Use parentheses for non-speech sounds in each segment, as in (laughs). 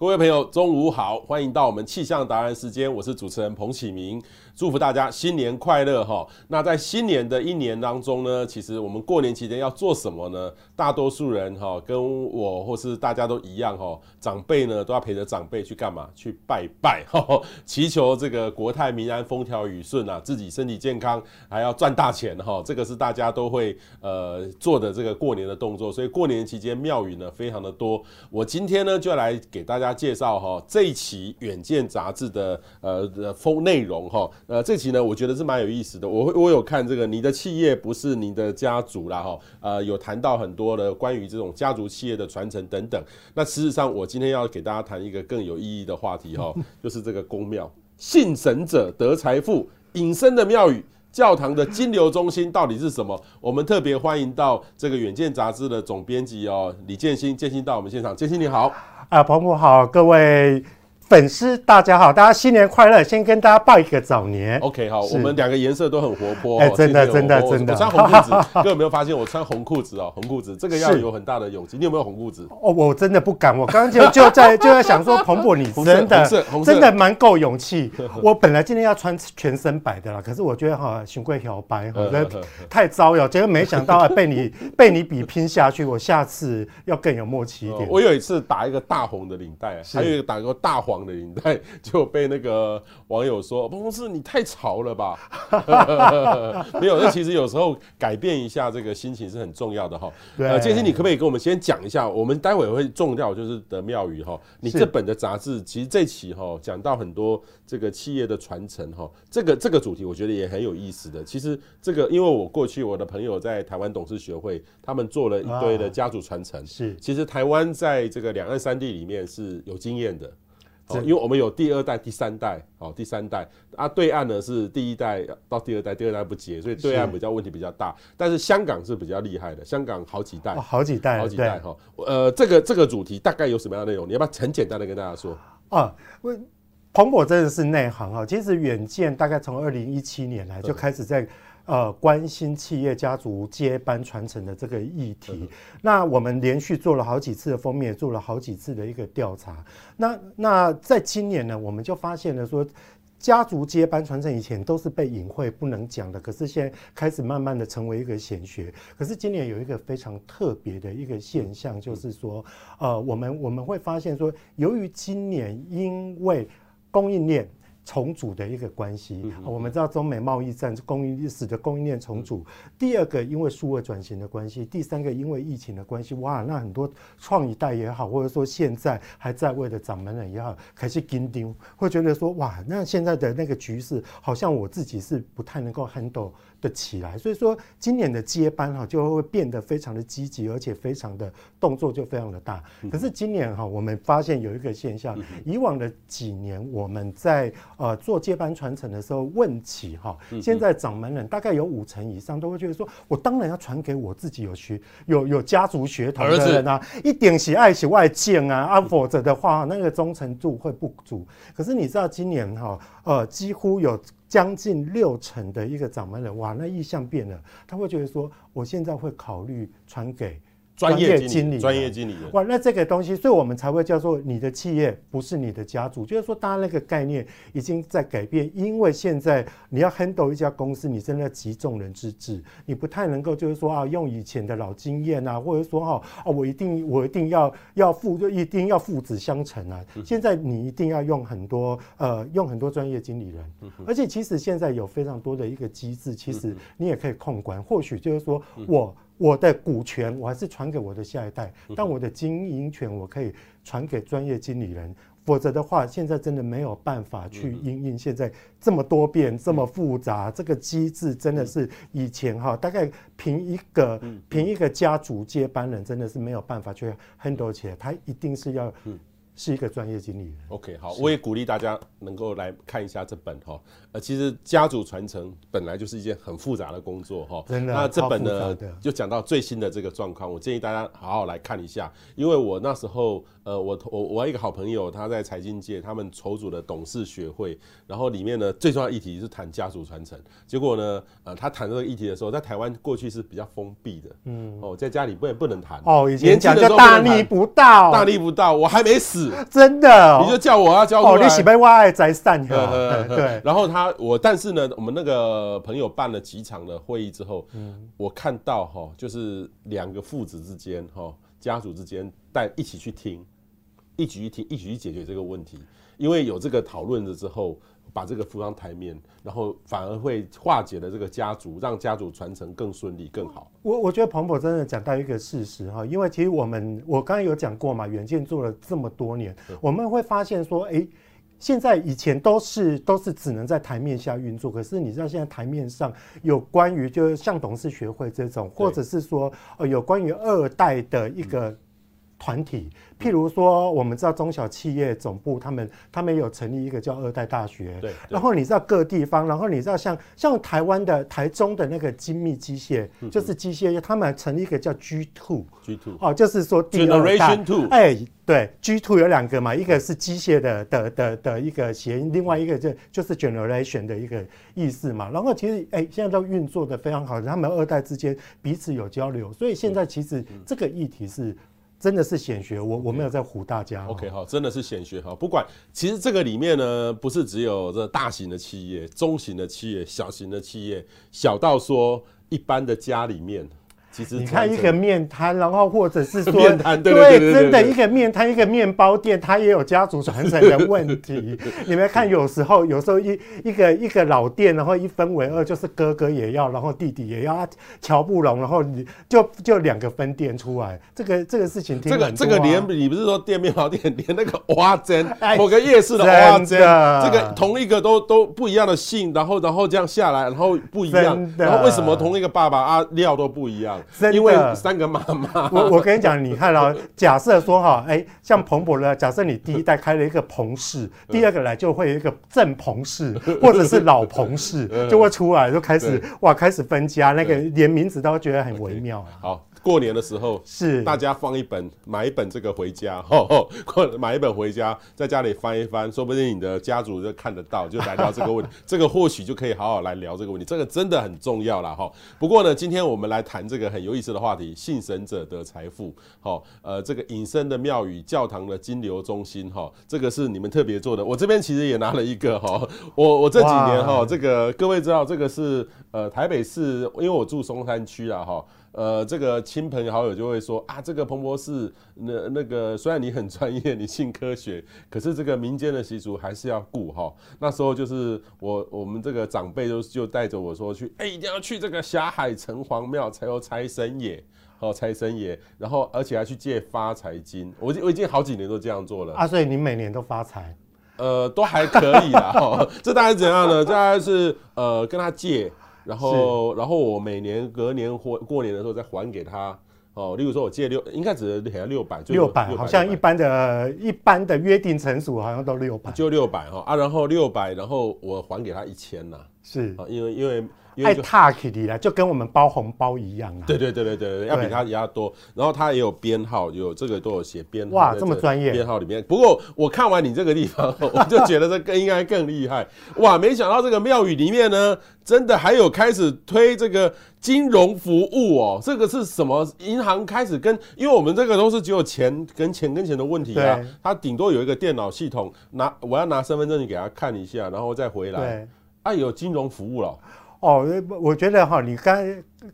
各位朋友，中午好，欢迎到我们气象达人时间，我是主持人彭启明，祝福大家新年快乐哈。那在新年的一年当中呢，其实我们过年期间要做什么呢？大多数人哈，跟我或是大家都一样哈，长辈呢都要陪着长辈去干嘛？去拜拜哈，祈求这个国泰民安、风调雨顺啊，自己身体健康，还要赚大钱哈。这个是大家都会呃做的这个过年的动作，所以过年期间庙宇呢非常的多。我今天呢就来给大家。介绍哈这一期《远见》杂志的呃的封内容哈呃这期呢我觉得是蛮有意思的，我我有看这个你的企业不是你的家族啦哈呃有谈到很多的关于这种家族企业的传承等等。那事实上我今天要给大家谈一个更有意义的话题哈，(laughs) 就是这个宫庙，信神者得财富，隐身的庙宇。教堂的金流中心到底是什么？我们特别欢迎到这个《远见》杂志的总编辑哦，李建新，建新到我们现场。建新你好，啊，彭博好，各位。粉丝大家好，大家新年快乐！先跟大家拜一个早年。OK，好，我们两个颜色都很活泼。哎，真的，真的，真的。我穿红裤子，(laughs) 各位有没有发现我穿红裤子哦？红裤子，这个要有很大的勇气。你有没有红裤子？哦，我真的不敢。我刚刚就就在就在想说，彭博你真的真的蛮够勇气。(laughs) 我本来今天要穿全身白的啦，可是我觉得哈，熊贵小白哈，(laughs) 太招摇。结果没想到啊被你被你比拼下去，我下次要更有默契一点。我有一次打一个大红的领带，还有一个打一个大黄。的领带 (laughs) 就被那个网友说：“彭博士，你太潮了吧？” (laughs) 没有，那其实有时候改变一下这个心情是很重要的哈。呃，建新，你可不可以跟我们先讲一下？我们待会会重掉就是的庙宇哈。你这本的杂志其实这期哈讲到很多这个企业的传承哈，这个这个主题我觉得也很有意思的。其实这个因为我过去我的朋友在台湾董事学会，他们做了一堆的家族传承。是，其实台湾在这个两岸三地里面是有经验的。因为我们有第二代、第三代，哦，第三代啊，对岸呢是第一代到第二代，第二代不接，所以对岸比较问题比较大。但是香港是比较厉害的，香港好几代，好几代，好几代哈。呃，这个这个主题大概有什么样的内容？你要不要很简单的跟大家说？啊，我彭博真的是内行啊。其实远见大概从二零一七年来就开始在。呃，关心企业家族接班传承的这个议题，那我们连续做了好几次的封面，做了好几次的一个调查。那那在今年呢，我们就发现了说，家族接班传承以前都是被隐晦不能讲的，可是现在开始慢慢的成为一个显学。可是今年有一个非常特别的一个现象，就是说，呃，我们我们会发现说，由于今年因为供应链。重组的一个关系，我们知道中美贸易战供应使得供应链重组。第二个，因为数位转型的关系；第三个，因为疫情的关系。哇，那很多创一代也好，或者说现在还在位的掌门人也好，开始紧张，会觉得说，哇，那现在的那个局势，好像我自己是不太能够 handle 的起来。所以说，今年的接班哈，就会变得非常的积极，而且非常的动作就非常的大。可是今年哈，我们发现有一个现象，以往的几年我们在呃，做接班传承的时候，问起哈，现在掌门人大概有五成以上都会觉得说，我当然要传给我自己有学有有家族血统的人啊，一点喜爱喜外见啊，啊，否则的话那个忠诚度会不足。可是你知道今年哈，呃，几乎有将近六成的一个掌门人，哇，那意向变了，他会觉得说，我现在会考虑传给。专业经理，专业经理哇，那这个东西，所以我们才会叫做你的企业不是你的家族，就是说，大家那个概念已经在改变。因为现在你要 handle 一家公司，你真的集众人之智，你不太能够就是说啊，用以前的老经验啊，或者说哈啊，我一定我一定要要父就一定要父子相承啊。现在你一定要用很多呃，用很多专业经理人，而且其实现在有非常多的一个机制，其实你也可以控管。或许就是说我。我的股权我还是传给我的下一代，但我的经营权我可以传给专业经理人，否则的话，现在真的没有办法去因应现在这么多变、这么复杂，这个机制真的是以前哈，大概凭一个凭一个家族接班人真的是没有办法去 handle 起来，他一定是要。是一个专业经理人。OK，好，我也鼓励大家能够来看一下这本哈。呃，其实家族传承本来就是一件很复杂的工作哈。真的。那这本呢，就讲到最新的这个状况，我建议大家好好来看一下，因为我那时候呃，我我我一个好朋友他在财经界，他们筹组的董事学会，然后里面呢最重要的议题是谈家族传承。结果呢，呃，他谈这个议题的时候，在台湾过去是比较封闭的，嗯，哦，在家里不能不能谈。哦，以前讲叫大逆不道，大逆不道，我还没死。事，真的，你就叫我要交出来。哦，你喜被挖爱宅散的，对。然后他我，但是呢，我们那个朋友办了几场的会议之后，嗯，我看到哈，就是两个父子之间哈，家族之间带一起去听，一起去听，一起去解决这个问题，因为有这个讨论了之后。把这个扶上台面，然后反而会化解了这个家族，让家族传承更顺利、更好。我我觉得彭博真的讲到一个事实哈，因为其实我们我刚才有讲过嘛，远见做了这么多年，我们会发现说，哎，现在以前都是都是只能在台面下运作，可是你知道现在台面上有关于就是像董事学会这种，或者是说呃有关于二代的一个。团体，譬如说，我们知道中小企业总部，他们他们有成立一个叫二代大学。对。然后你知道各地方，然后你知道像像台湾的台中的那个精密机械，就是机械业，他们成立一个叫 G Two。G Two。哦，就是说第二代。Generation Two。哎，对，G Two 有两个嘛，一个是机械的的的的一个谐音，另外一个就就是 Generation 的一个意思嘛。然后其实哎，现在都运作的非常好，他们二代之间彼此有交流，所以现在其实这个议题是。真的是显学，我我没有在唬大家。OK 好，真的是显学哈。不管，其实这个里面呢，不是只有这大型的企业、中型的企业、小型的企业，小到说一般的家里面。其实你看一个面摊，然后或者是说面摊，对对对，对，真的一个面摊，一个面包店，它也有家族传承的问题。(laughs) 你们看，有时候有时候一一个一个老店，然后一分为二，就是哥哥也要，然后弟弟也要，乔不拢，然后你就就两个分店出来，这个这个事情听、啊、这个这个连你不是说店面包店，连那个蚵仔煎，某个夜市的蚵仔煎，这个同一个都都不一样的姓，然后然后这样下来，然后不一样，然后为什么同一个爸爸啊料都不一样？因为三个妈妈，我我跟你讲，你看啊，假设说哈，哎，像彭博呢，假设你第一代开了一个彭氏，第二个来就会有一个正彭氏，或者是老彭氏，就会出来，就开始哇，开始分家，那个连名字都觉得很微妙。好。过年的时候是大家放一本，买一本这个回家，(laughs) 吼吼，过买一本回家，在家里翻一翻，说不定你的家族就看得到，就来聊这个问题，(laughs) 这个或许就可以好好来聊这个问题，这个真的很重要了哈。不过呢，今天我们来谈这个很有意思的话题，信神者的财富，好，呃，这个隐身的庙宇、教堂的金流中心，哈，这个是你们特别做的。我这边其实也拿了一个哈，我我这几年哈，这个各位知道，这个是呃台北市，因为我住松山区啊哈。呃，这个亲朋好友就会说啊，这个彭博士，那那个虽然你很专业，你信科学，可是这个民间的习俗还是要顾哈。那时候就是我我们这个长辈就就带着我说去，哎，一定要去这个霞海城隍庙才有财神爷，哦，财神爷，然后而且还去借发财金，我我已经好几年都这样做了啊，所以你每年都发财，呃，都还可以啦。哈，这大概怎样呢？这大概是呃跟他借。然后，然后我每年隔年或过年的时候再还给他哦。例如说，我借六，应该只给他六百，六百，好像一般的、一般的约定成熟，好像都六百，就六百哈啊。然后六百，然后我还给他一千呐，是啊，因为因为。太大气了，就跟我们包红包一样啊！对对对对对，要比他也要多。然后他也有编号，有这个都有写编号。哇，这么专业！编号里面，不过我看完你这个地方，我就觉得这更应该更厉害。(laughs) 哇，没想到这个庙宇里面呢，真的还有开始推这个金融服务哦。这个是什么？银行开始跟，因为我们这个都是只有钱跟钱跟钱的问题啊。他顶多有一个电脑系统，拿我要拿身份证你给他看一下，然后再回来。对，啊，有金融服务了。哦，我觉得哈，你刚。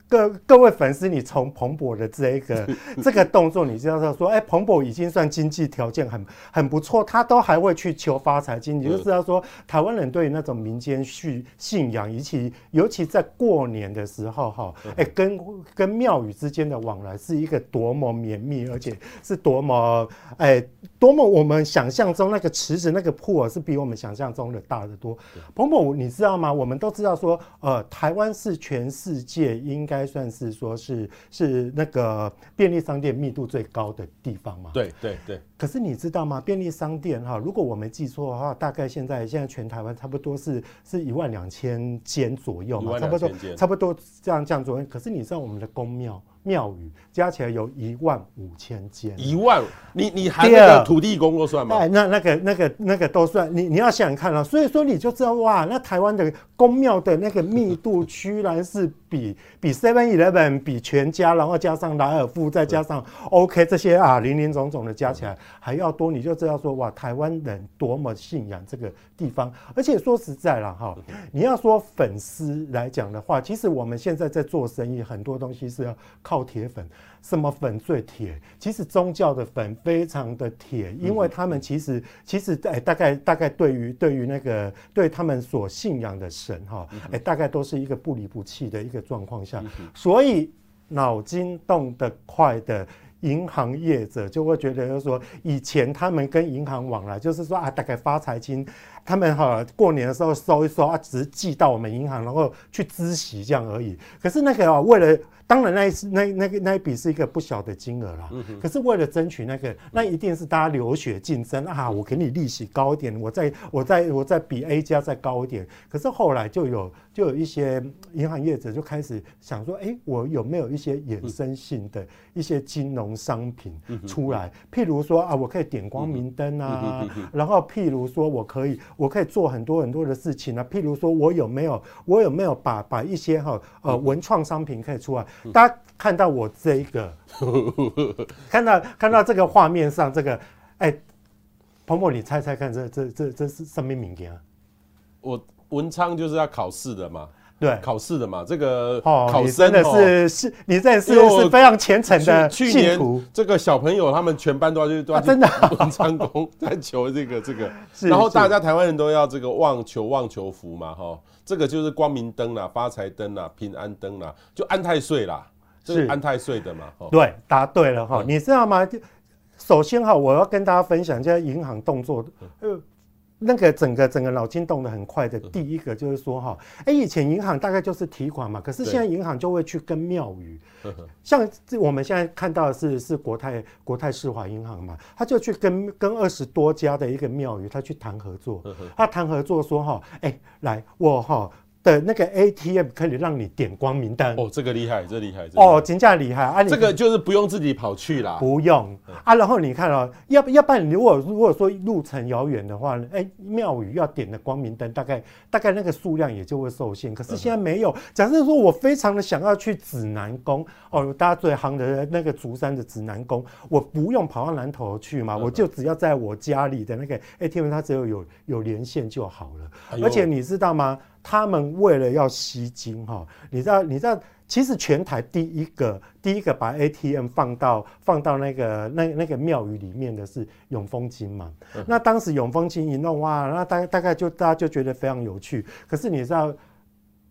各各位粉丝，你从彭博的这一个 (laughs) 这个动作，你知道说，哎，彭博已经算经济条件很很不错，他都还会去求发财金，你就知道说，台湾人对于那种民间信信仰，尤其尤其在过年的时候，哈，哎，跟跟庙宇之间的往来是一个多么绵密，而且是多么哎多么我们想象中那个池子那个铺是比我们想象中的大得多。彭博，你知道吗？我们都知道说，呃，台湾是全世界应该算是说是是那个便利商店密度最高的地方嘛？对对对。可是你知道吗？便利商店哈，如果我没记错的话，大概现在现在全台湾差不多是是一万两千间左右嘛，差不多差不多这样这样左右。可是你知道我们的宫庙？庙宇加起来有一万五千间，一万，你你还那个土地公都算吗？哎，那那个那个那个都算，你你要想想看啊，所以说你就知道哇，那台湾的宫庙的那个密度居然是比 (laughs) 比 Seven Eleven 比全家，然后加上莱尔富，再加上 OK 这些啊林林总总的加起来还要多，你就知道说哇，台湾人多么信仰这个地方，而且说实在了哈，你要说粉丝来讲的话，其实我们现在在做生意，很多东西是要靠铁粉。什么粉最铁？其实宗教的粉非常的铁，因为他们其实其实哎，大概大概对于对于那个对他们所信仰的神哈，哎，大概都是一个不离不弃的一个状况下，所以脑筋动得快的银行业者就会觉得，就是说以前他们跟银行往来，就是说啊，大概发财金，他们哈过年的时候收一收啊，只是寄到我们银行，然后去孳息这样而已。可是那个啊，为了当然，那一那那个那一笔是一个不小的金额啦。可是为了争取那个，那一定是大家流血竞争啊！我给你利息高一点，我再我再我再比 A 加再高一点。可是后来就有就有一些银行业者就开始想说，哎，我有没有一些衍生性的一些金融商品出来？譬如说啊，我可以点光明灯啊，然后譬如说我可以我可以做很多很多的事情啊。譬如说我有没有我有没有把把一些哈呃文创商品可以出来？大家看到我这一个，(laughs) 看到看到这个画面上这个，哎、欸，鹏鹏，你猜猜看这，这这这这是什么名言啊？我文昌就是要考试的嘛，对，考试的嘛，这个考生的是是，你这是是非常虔诚的。去年这个小朋友他们全班都要去都要去文昌宫在求这个这个，(laughs) 然后大家台湾人都要这个望求望求福嘛，哈。这个就是光明灯啦，发财灯啦，平安灯啦，就安太岁啦，是安太岁的嘛。对，答对了哈。你知道吗？首先哈，我要跟大家分享一下银行动作。呃，那个整个整个脑筋动得很快的，第一个就是说哈，哎，以前银行大概就是提款嘛，可是现在银行就会去跟庙宇。像我们现在看到的是是国泰国泰世华银行嘛，他就去跟跟二十多家的一个庙宇，他去谈合作，他谈合作说哈，哎，来我哈。的那个 ATM 可以让你点光明灯哦，这个厉害，这厉害，哦，真价厉害啊！这个就是不用自己跑去啦，不用啊。然后你看哦，要不要不然，如果如果说路程遥远的话，哎，庙宇要点的光明灯，大概大概那个数量也就会受限。可是现在没有，假设说我非常的想要去指南宫哦，大家最夯的那个竹山的指南宫，我不用跑到南头去嘛，我就只要在我家里的那个 ATM，它只有有有连线就好了。而且你知道吗？他们为了要吸金哈，你知道？你知道？其实全台第一个第一个把 ATM 放到放到那个那那个庙宇里面的是永丰金嘛？那当时永丰金一弄哇，那大大概就大家就觉得非常有趣。可是你知道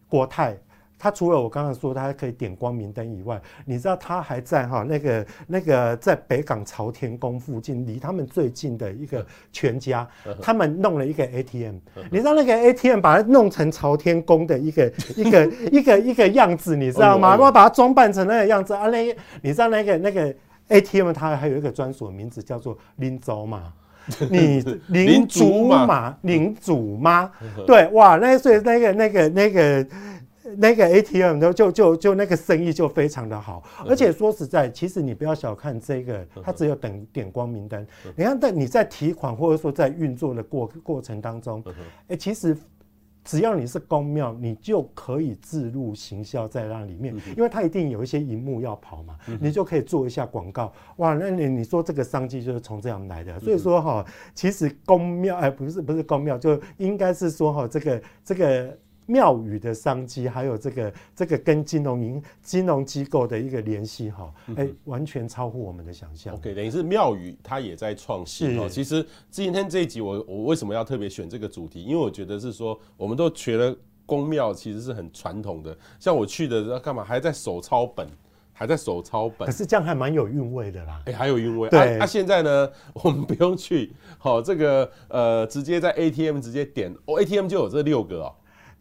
国泰？他除了我刚刚说他还可以点光明灯以外，你知道他还在哈那个那个在北港朝天宫附近，离他们最近的一个全家，他们弄了一个 ATM。你知道那个 ATM 把它弄成朝天宫的一个一个一个一个样子，你知道吗？我把它装扮成那个样子啊，那你知道那个那个 ATM 它还有一个专属名字叫做林祖嘛？(laughs) 你林祖嘛？林祖妈？对，哇，那所以那个那个那个。那个 ATM 就就就就那个生意就非常的好，而且说实在，其实你不要小看这个，它只有等点光名单。你看，在你在提款或者说在运作的过过程当中，哎，其实只要你是公庙，你就可以置入行销在那里面，因为它一定有一些荧幕要跑嘛，你就可以做一下广告。哇，那你你说这个商机就是从这样来的。所以说哈，其实公庙哎，不是不是公庙，就应该是说哈，这个这个。庙宇的商机，还有这个这个跟金融银金融机构的一个联系，哈，哎，完全超乎我们的想象。OK，等于是庙宇它也在创新哦。其实今天这一集我我为什么要特别选这个主题？因为我觉得是说，我们都觉得宫庙其实是很传统的，像我去的要干嘛，还在手抄本，还在手抄本。可是这样还蛮有韵味的啦。哎，还有韵味。对。那、啊啊、现在呢，(laughs) 我们不用去，好，这个呃，直接在 ATM 直接点，哦，ATM 就有这六个哦。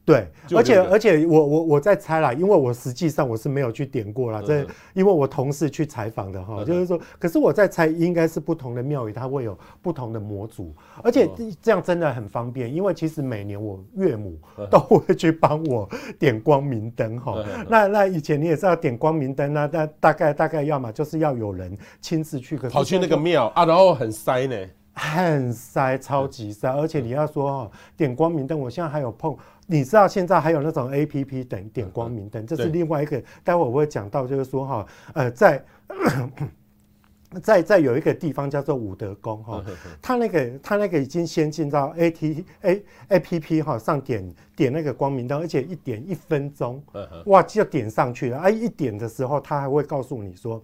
对，而且而且我我我在猜啦，因为我实际上我是没有去点过啦，这因为我同事去采访的哈，就是说，可是我在猜应该是不同的庙宇它会有不同的模组，而且这样真的很方便，因为其实每年我岳母都会去帮我点光明灯哈。那那以前你也知道点光明灯那那大概大概要么就是要有人亲自去，可是跑去那个庙啊，然后很塞呢，很塞，超级塞，而且你要说哈点光明灯，我现在还有碰。你知道现在还有那种 A P P 等点光明灯，这是另外一个。待会我会讲到，就是说哈，呃，在在在有一个地方叫做武德宫哈，它那个它那个已经先进到 A T A A P P 哈上点点那个光明灯，而且一点一分钟，哇就点上去了。哎，一点的时候，它还会告诉你说，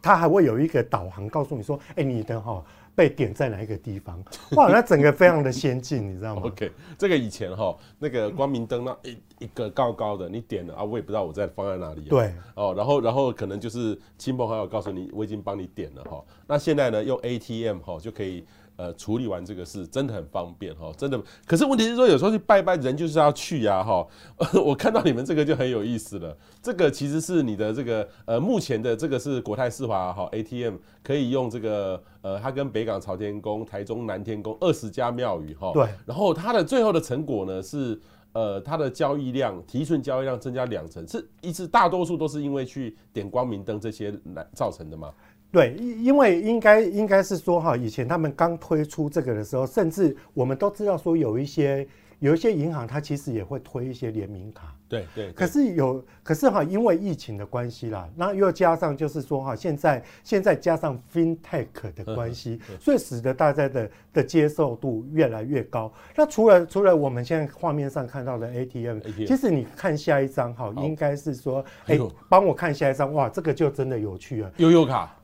它还会有一个导航告诉你说，哎，你的哈。被点在哪一个地方？(laughs) 哇，那整个非常的先进，你知道吗？OK，这个以前哈，那个光明灯那一一个高高的，你点了啊，我也不知道我在放在哪里。对，哦，然后然后可能就是亲朋好友告诉你，我已经帮你点了哈。那现在呢，用 ATM 哈就可以。呃，处理完这个事真的很方便哈，真的。可是问题是说，有时候去拜拜，人就是要去呀哈。(laughs) 我看到你们这个就很有意思了。这个其实是你的这个呃，目前的这个是国泰世华哈 ATM 可以用这个呃，它跟北港朝天宫、台中南天宫二十家庙宇哈。对。然后它的最后的成果呢是呃，它的交易量提存交易量增加两成，是一直大多数都是因为去点光明灯这些来造成的吗？对，因因为应该应该是说哈，以前他们刚推出这个的时候，甚至我们都知道说有一些有一些银行，它其实也会推一些联名卡。对对，可是有，可是哈，因为疫情的关系啦，那又加上就是说哈，现在现在加上 FinTech 的关系，所以使得大家的的接受度越来越高。那除了除了我们现在画面上看到的 ATM，其实你看下一张哈，应该是说，哎，帮我看下一张，哇，这个就真的有趣了，悠悠卡。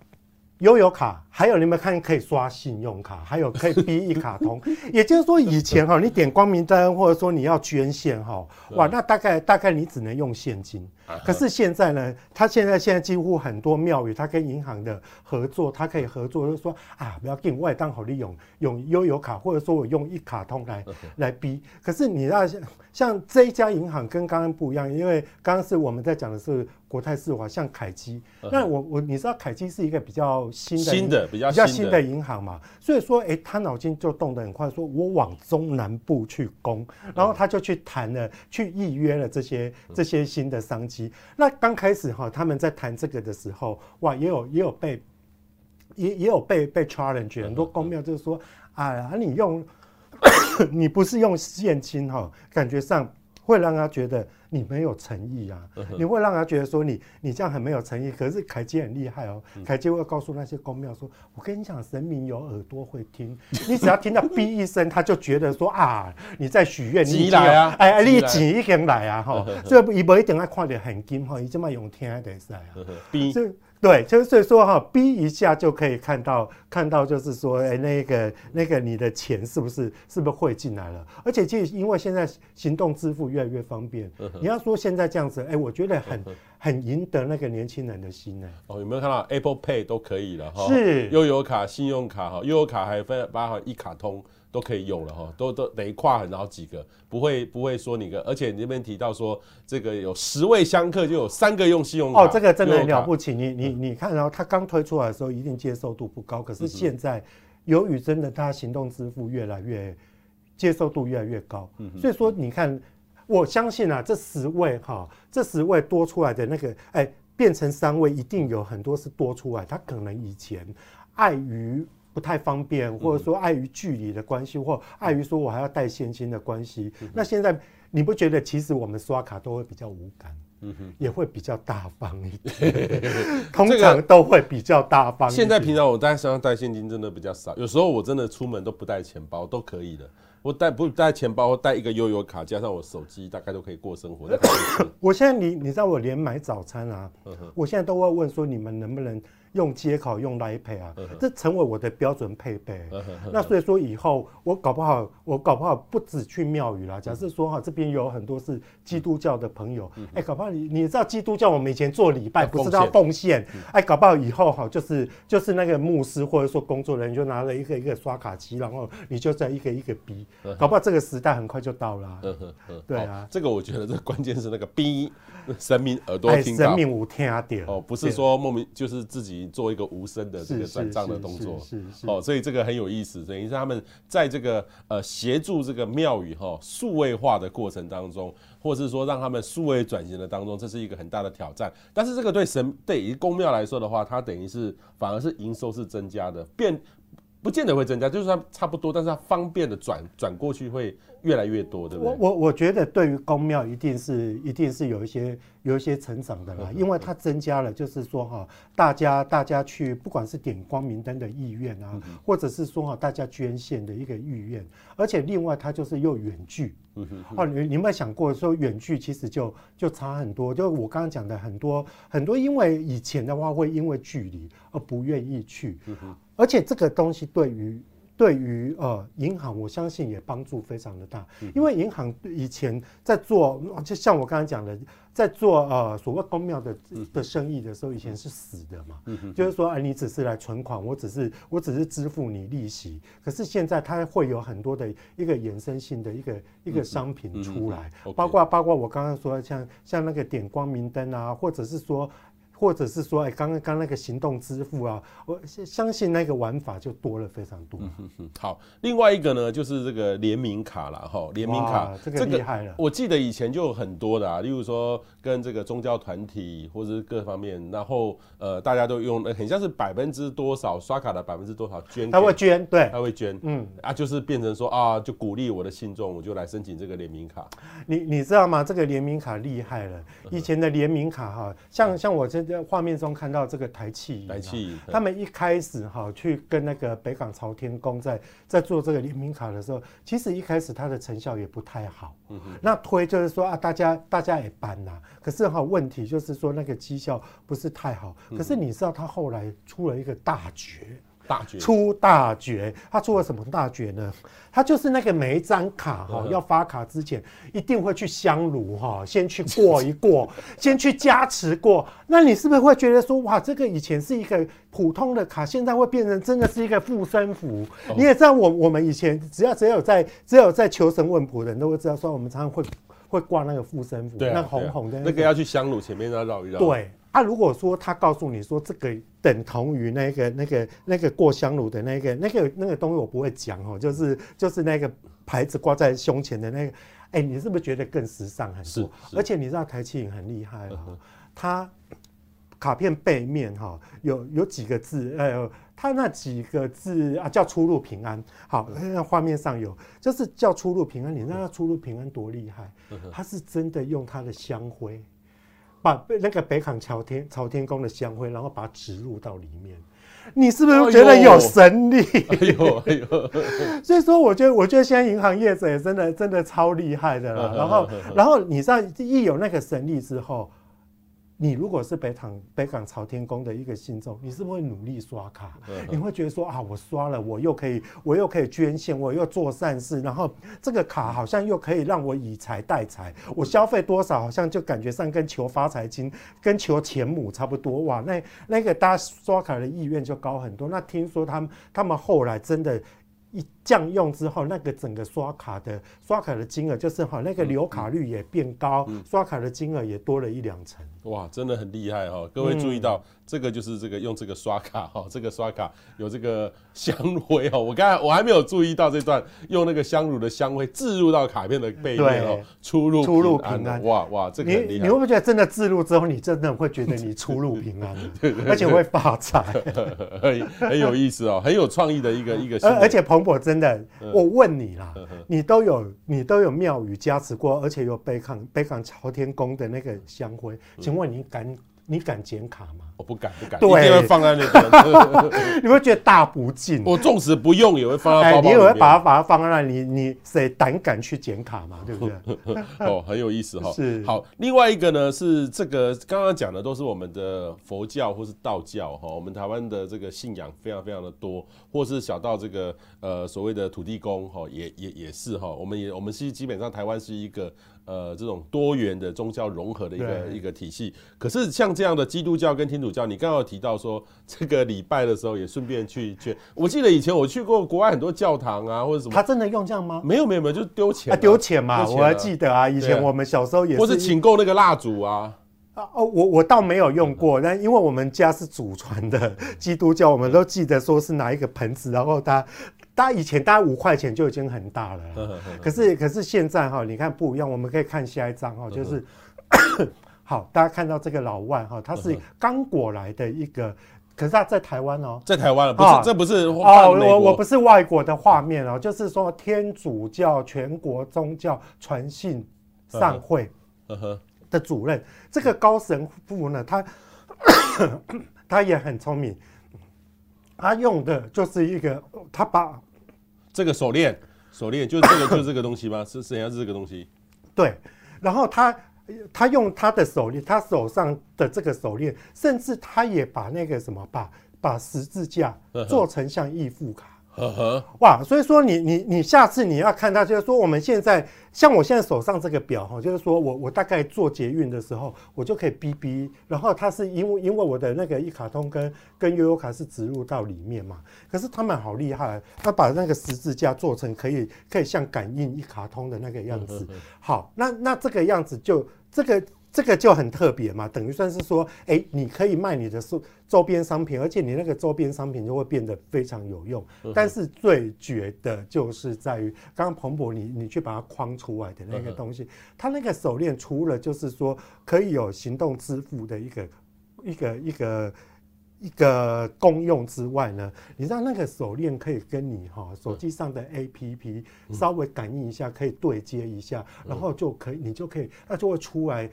悠游卡，还有你们看可以刷信用卡，还有可以 B 一卡通。(laughs) 也就是说，以前哈，你点光明灯，或者说你要捐献哈，哇，那大概大概你只能用现金。可是现在呢，他现在现在几乎很多庙宇，他跟银行的合作，他可以合作，就是说啊，不要给我也当好利用用悠游卡，或者说我用一卡通来来逼。可是你那像像这一家银行跟刚刚不一样，因为刚刚是我们在讲的是。国泰世华像凯基，那我我你知道凯基是一个比较新的新的比较比较新的银行嘛，所以说哎，他脑筋就动得很快，说我往中南部去攻，然后他就去谈了，去预约了这些这些新的商机。那刚开始哈，他们在谈这个的时候，哇，也有也有被也也有被被 challenge，很多公庙就是说，啊，你用 (coughs) 你不是用现金哈，感觉上。会让他觉得你没有诚意啊！你会让他觉得说你你这样很没有诚意。可是凯基很厉害哦，凯基会告诉那些公庙说：“我跟你讲，神明有耳朵会听，(laughs) 你只要听到哔一声，他就觉得说啊，你在许愿，你来啊，哎，你钱已经来啊！哈，所以伊不一定要看得很金哈，伊这么用听得使啊，哔。”对，就是所以说哈，逼一下就可以看到，看到就是说，哎，那个那个你的钱是不是是不是汇进来了？而且就因为现在行动支付越来越方便，你要说现在这样子，哎，我觉得很很赢得那个年轻人的心呢。哦，有没有看到 Apple Pay 都可以了哈？是，悠游卡、信用卡哈，悠游卡还分八号一卡通。都可以用了哈，都都等于跨很好几个，不会不会说你个，而且你这边提到说这个有十位香客就有三个用信用卡哦，这个真的很了不起。你你你看，然后他刚推出来的时候一定接受度不高，可是现在由于真的他行动支付越来越接受度越来越高，嗯所以说你看，我相信啊，这十位哈，这十位多出来的那个哎，变成三位，一定有很多是多出来，他可能以前碍于。不太方便，或者说碍于距离的关系，或碍于说我还要带现金的关系。那现在你不觉得其实我们刷卡都会比较无感，嗯哼，也会比较大方一点，(laughs) 通常都会比较大方。现在平常我带身上带现金真的比较少，有时候我真的出门都不带钱包都可以的。我带不带钱包，带一个悠游卡加上我手机，大概都可以过生活。我现在你你知道我连买早餐啊，我现在都会问说你们能不能。用接口用 Line Pay 啊，这成为我的标准配备。那所以说以后我搞不好，我搞不好不止去庙宇啦。假设说哈，这边有很多是基督教的朋友，哎，搞不好你你知道基督教我们以前做礼拜 (laughs) 不是要奉献，哎，搞不好以后哈就是就是那个牧师或者说工作人员就拿了一个一个刷卡机，然后你就在一个一个逼，搞不好这个时代很快就到了。对啊，这个我觉得这个关键是那个逼，(laughs) 神明耳朵听到，神明无听啊点哦，不是说莫名就是自己做一个无声的这个转账的动作，是是哦，所以这个很有意思，等于是他们在这个呃协助这个庙宇哈数位化的过程当中，或者是说让他们数位转型的当中，这是一个很大的挑战。但是这个对神对于公庙来说的话，它等于是反而是营收是增加的，变不见得会增加，就是它差不多，但是它方便的转转过去会越来越多，对不对？我我我觉得对于宫庙一定是一定是有一些有一些成长的啦，因为它增加了，就是说哈，大家大家去不管是点光明灯的意愿啊，或者是说哈大家捐献的一个意愿，而且另外它就是又远距，哦，你你有没有想过说远距其实就就差很多？就我刚刚讲的很多很多，因为以前的话会因为距离而不愿意去，而且这个东西对于。对于呃银行，我相信也帮助非常的大，因为银行以前在做，就像我刚才讲的，在做呃所谓公庙的的生意的时候，以前是死的嘛，就是说啊，你只是来存款，我只是我只是支付你利息，可是现在它会有很多的一个衍生性的一个一个商品出来，包括包括我刚刚说像像那个点光明灯啊，或者是说。或者是说，哎，刚刚刚那个行动支付啊，我相信那个玩法就多了非常多。嗯。好，另外一个呢，就是这个联名卡了哈，联名卡这个厉害了。我记得以前就有很多的啊，例如说跟这个宗教团体或者是各方面，然后呃，大家都用，很像是百分之多少刷卡的百分之多少捐，他会捐，对，他会捐，嗯啊，就是变成说啊，就鼓励我的信众，我就来申请这个联名卡。你你知道吗？这个联名卡厉害了，以前的联名卡哈，像像我这。在画面中看到这个台气，台气，他们一开始哈去跟那个北港朝天宫在在做这个联名卡的时候，其实一开始它的成效也不太好。嗯，那推就是说啊，大家大家也搬呐，可是哈问题就是说那个绩效不是太好。可是你知道他后来出了一个大绝。大绝出大绝，他出了什么大绝呢？他就是那个每一张卡哈，要发卡之前一定会去香炉哈，先去过一过，(laughs) 先去加持过。那你是不是会觉得说，哇，这个以前是一个普通的卡，现在会变成真的是一个护身符？你也知道，我我们以前只要只有在只有在求神问卜的人都会知道，说我们常常会会挂那个护身符，那红红的那个要去香炉前面要绕一绕。对。啊，如果说他告诉你说这个等同于那个、那个、那个过香炉的那个、那个、那个东西，我不会讲哦，就是就是那个牌子挂在胸前的那个，哎，你是不是觉得更时尚很多？而且你知道台企银很厉害哦，它卡片背面哈有有几个字，呃，他那几个字啊叫出入平安。好，那画面上有，就是叫出入平安。你知道出入平安多厉害？它是真的用他的香灰。把那个北港朝天朝天宫的香灰，然后把它植入到里面，你是不是觉得有神力？(laughs) 哎呦哎呦！所以说，我觉得我觉得现在银行业者也真的真的超厉害的了。然后然后你知道，一有那个神力之后。你如果是北港北港朝天宫的一个信众，你是不是会努力刷卡？你会觉得说啊，我刷了，我又可以，我又可以捐献，我又做善事，然后这个卡好像又可以让我以财代财，我消费多少好像就感觉上跟求发财金、跟求钱母差不多哇！那那个大家刷卡的意愿就高很多。那听说他们他们后来真的。一降用之后，那个整个刷卡的刷卡的金额就是哈，那个留卡率也变高，嗯嗯、刷卡的金额也多了一两成。哇，真的很厉害哈！各位注意到。嗯这个就是这个用这个刷卡 (laughs) 哈，这个刷卡有这个香灰哦。我刚才我还没有注意到这段用那个香炉的香灰置入到卡片的背面哦，出入出入平安。哇哇，这个很厉害。你你会不会觉得真的置入之后，你真的会觉得你出入平安，(laughs) 而且会发财，(laughs) 很很有意思哦，很有创意的一个一个。而而且彭博真的，我问你啦，你都有你都有庙宇加持过，而且有北港北港朝天宫的那个香灰，请问你敢？你敢剪卡吗？我不敢，不敢，对，一定会放在那边。(laughs) 你会觉得大不敬。我纵使不用，也会放在包包里面。你也会把它把它放在那里，你你谁胆敢去剪卡嘛？对不对？(laughs) 哦，很有意思哈。(laughs) 是。好，另外一个呢是这个刚刚讲的都是我们的佛教或是道教哈，我们台湾的这个信仰非常非常的多，或是小到这个呃所谓的土地公哈，也也也是哈。我们也我们是基本上台湾是一个。呃，这种多元的宗教融合的一个一个体系，可是像这样的基督教跟天主教，你刚刚有提到说这个礼拜的时候也顺便去去，我记得以前我去过国外很多教堂啊，或者什么，他真的用这样吗？没有没有没有，就丢钱，啊丢钱嘛，我还记得啊，以前我们小时候也是，或是请购那个蜡烛啊。啊哦，我我倒没有用过，但因为我们家是祖传的基督教，我们都记得说是拿一个盆子，然后他。大家以前大概五块钱就已经很大了，可是可是现在哈，你看不一样，我们可以看下一张哈，就是好，大家看到这个老外哈，他是刚果来的一个，可是他在台湾哦，在台湾了不是，这不是哦，我我不是外国的画面哦，就是说天主教全国宗教传信善会的主任，这个高神父呢，他 (coughs) 他也很聪明。他用的就是一个，他把这个手链，手链就是这个，就是这个东西吗？是实际上是这个东西。对，然后他他用他的手链，他手上的这个手链，甚至他也把那个什么，把把十字架做成像义父卡。呵呵，哇！所以说你你你下次你要看它，就是说我们现在像我现在手上这个表哈，就是说我我大概做捷运的时候，我就可以哔哔，然后它是因为因为我的那个一卡通跟跟悠游卡是植入到里面嘛，可是他们好厉害，他把那个十字架做成可以可以像感应一卡通的那个样子。好，那那这个样子就这个。这个就很特别嘛，等于算是说，哎，你可以卖你的周周边商品，而且你那个周边商品就会变得非常有用。但是最绝的就是在于，刚刚彭博你你去把它框出来的那个东西，它那个手链除了就是说可以有行动支付的一个一个一个一个功用之外呢，你知道那个手链可以跟你哈手机上的 APP 稍微感应一下，可以对接一下，然后就可以你就可以那就会出来。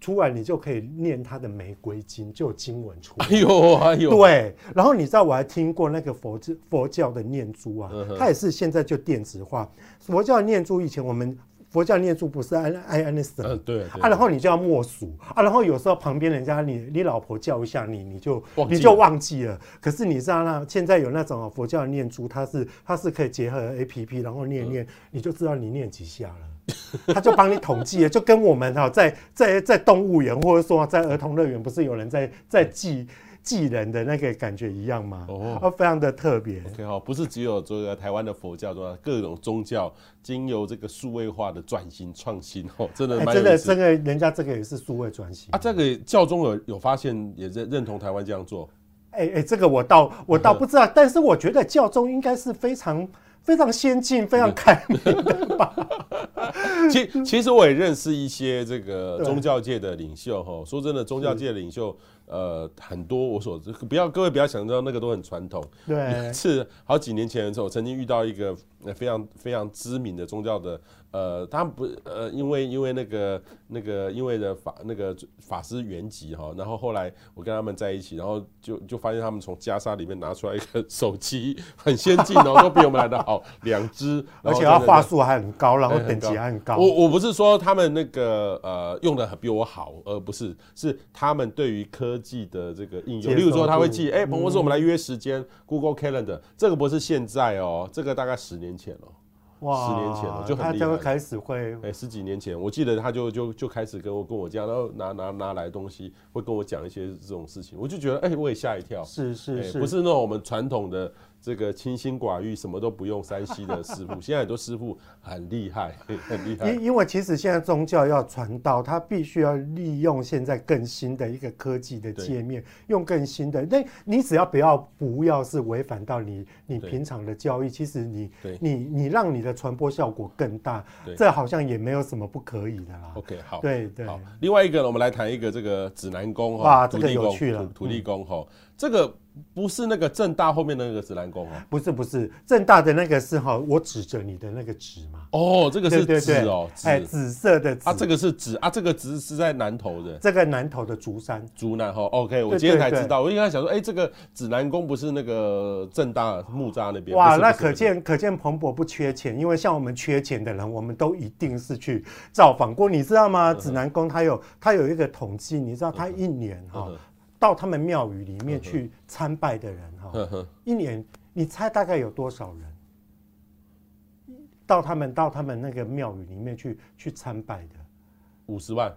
出来你就可以念他的玫瑰经，就有经文出来。哎呦哎呦，对。然后你知道我还听过那个佛教佛教的念珠啊，它也是现在就电子化。佛教念珠以前我们佛教念珠不是按按按那什么？对啊，然后你就要默数啊，然后有时候旁边人家你你老婆叫一下你，你就你就忘记了。可是你知道那现在有那种佛教念珠，它是它是可以结合 APP，然后念念，你就知道你念几下了。(laughs) 他就帮你统计了，就跟我们哈在在在动物园或者说在儿童乐园，不是有人在在记记人的那个感觉一样吗？哦，非常的特别。OK 哈，不是只有这个台湾的佛教，对吧？各种宗教经由这个数位化的转型创新，哦，真的真的这个人家这个也是数位转型啊。这个教宗有有发现，也认认同台湾这样做。哎哎，这个我倒我倒 (laughs) 不知道，但是我觉得教宗应该是非常。非常先进、非常开明的吧？(laughs) 其其实我也认识一些这个宗教界的领袖哈。说真的，宗教界的领袖呃很多，我所知不要各位不要想到那个都很传统。对，是好几年前的时候，我曾经遇到一个非常非常知名的宗教的。呃，他们不呃，因为因为那个那个因为的法那个法师原籍哈，然后后来我跟他们在一起，然后就就发现他们从袈裟里面拿出来一个手机，很先进哦，都比我们来的好两只，而且他话术还很高，然后等级还很高。我我不是说他们那个呃用的比我好，而不是是他们对于科技的这个应用，例如说他会记，哎，彭博士，我们来约时间，Google Calendar，这个不是现在哦，这个大概十年前了。哇，十年前了，就很厉害。他就会开始会，哎、欸，十几年前，我记得他就就就开始跟我跟我讲，然后拿拿拿来东西，会跟我讲一些这种事情，我就觉得，哎、欸，我也吓一跳。是是是、欸，不是那种我们传统的。这个清心寡欲，什么都不用山西的师傅，现在很多师傅很厉害，很厉害。因因为其实现在宗教要传道，他必须要利用现在更新的一个科技的界面，用更新的。那你只要不要不要是违反到你你平常的教育，其实你你你让你的传播效果更大，这好像也没有什么不可以的啦。OK，好，对对。好，另外一个呢，我们来谈一个这个指南宫哈，哇，这个有趣了，土地公哈。这个。不是那个正大后面的那个指南宫哦，不是不是正大的那个是哈，我指着你的那个指嘛。哦，这个是紫哦，哎，紫色的紫啊，这个是紫啊，这个紫是在南头的，这个南头的竹山，竹南哈，OK，我今天才知道，我应该想说，哎，这个指南宫不是那个正大木栅那边？哇，那可见可见彭博不缺钱，因为像我们缺钱的人，我们都一定是去造访过，你知道吗？指南宫它有它有一个统计，你知道它一年哈。到他们庙宇里面去参拜的人哈，一年你猜大概有多少人？到他们到他们那个庙宇里面去去参拜的，五十万。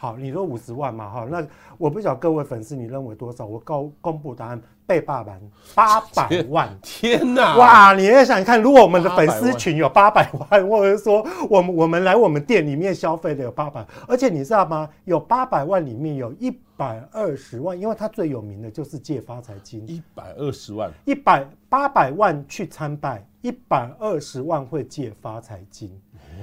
好，你说五十万嘛哈，那我不晓得各位粉丝你认为多少？我告公布答案，被霸版八百万。天，天哪！哇，你也想看，如果我们的粉丝群有八百万，或者说我们我们来我们店里面消费的有八百，而且你知道吗？有八百万里面有一。百二十万，因为它最有名的就是借发财金。一百二十万，一百八百万去参拜，一百二十万会借发财金。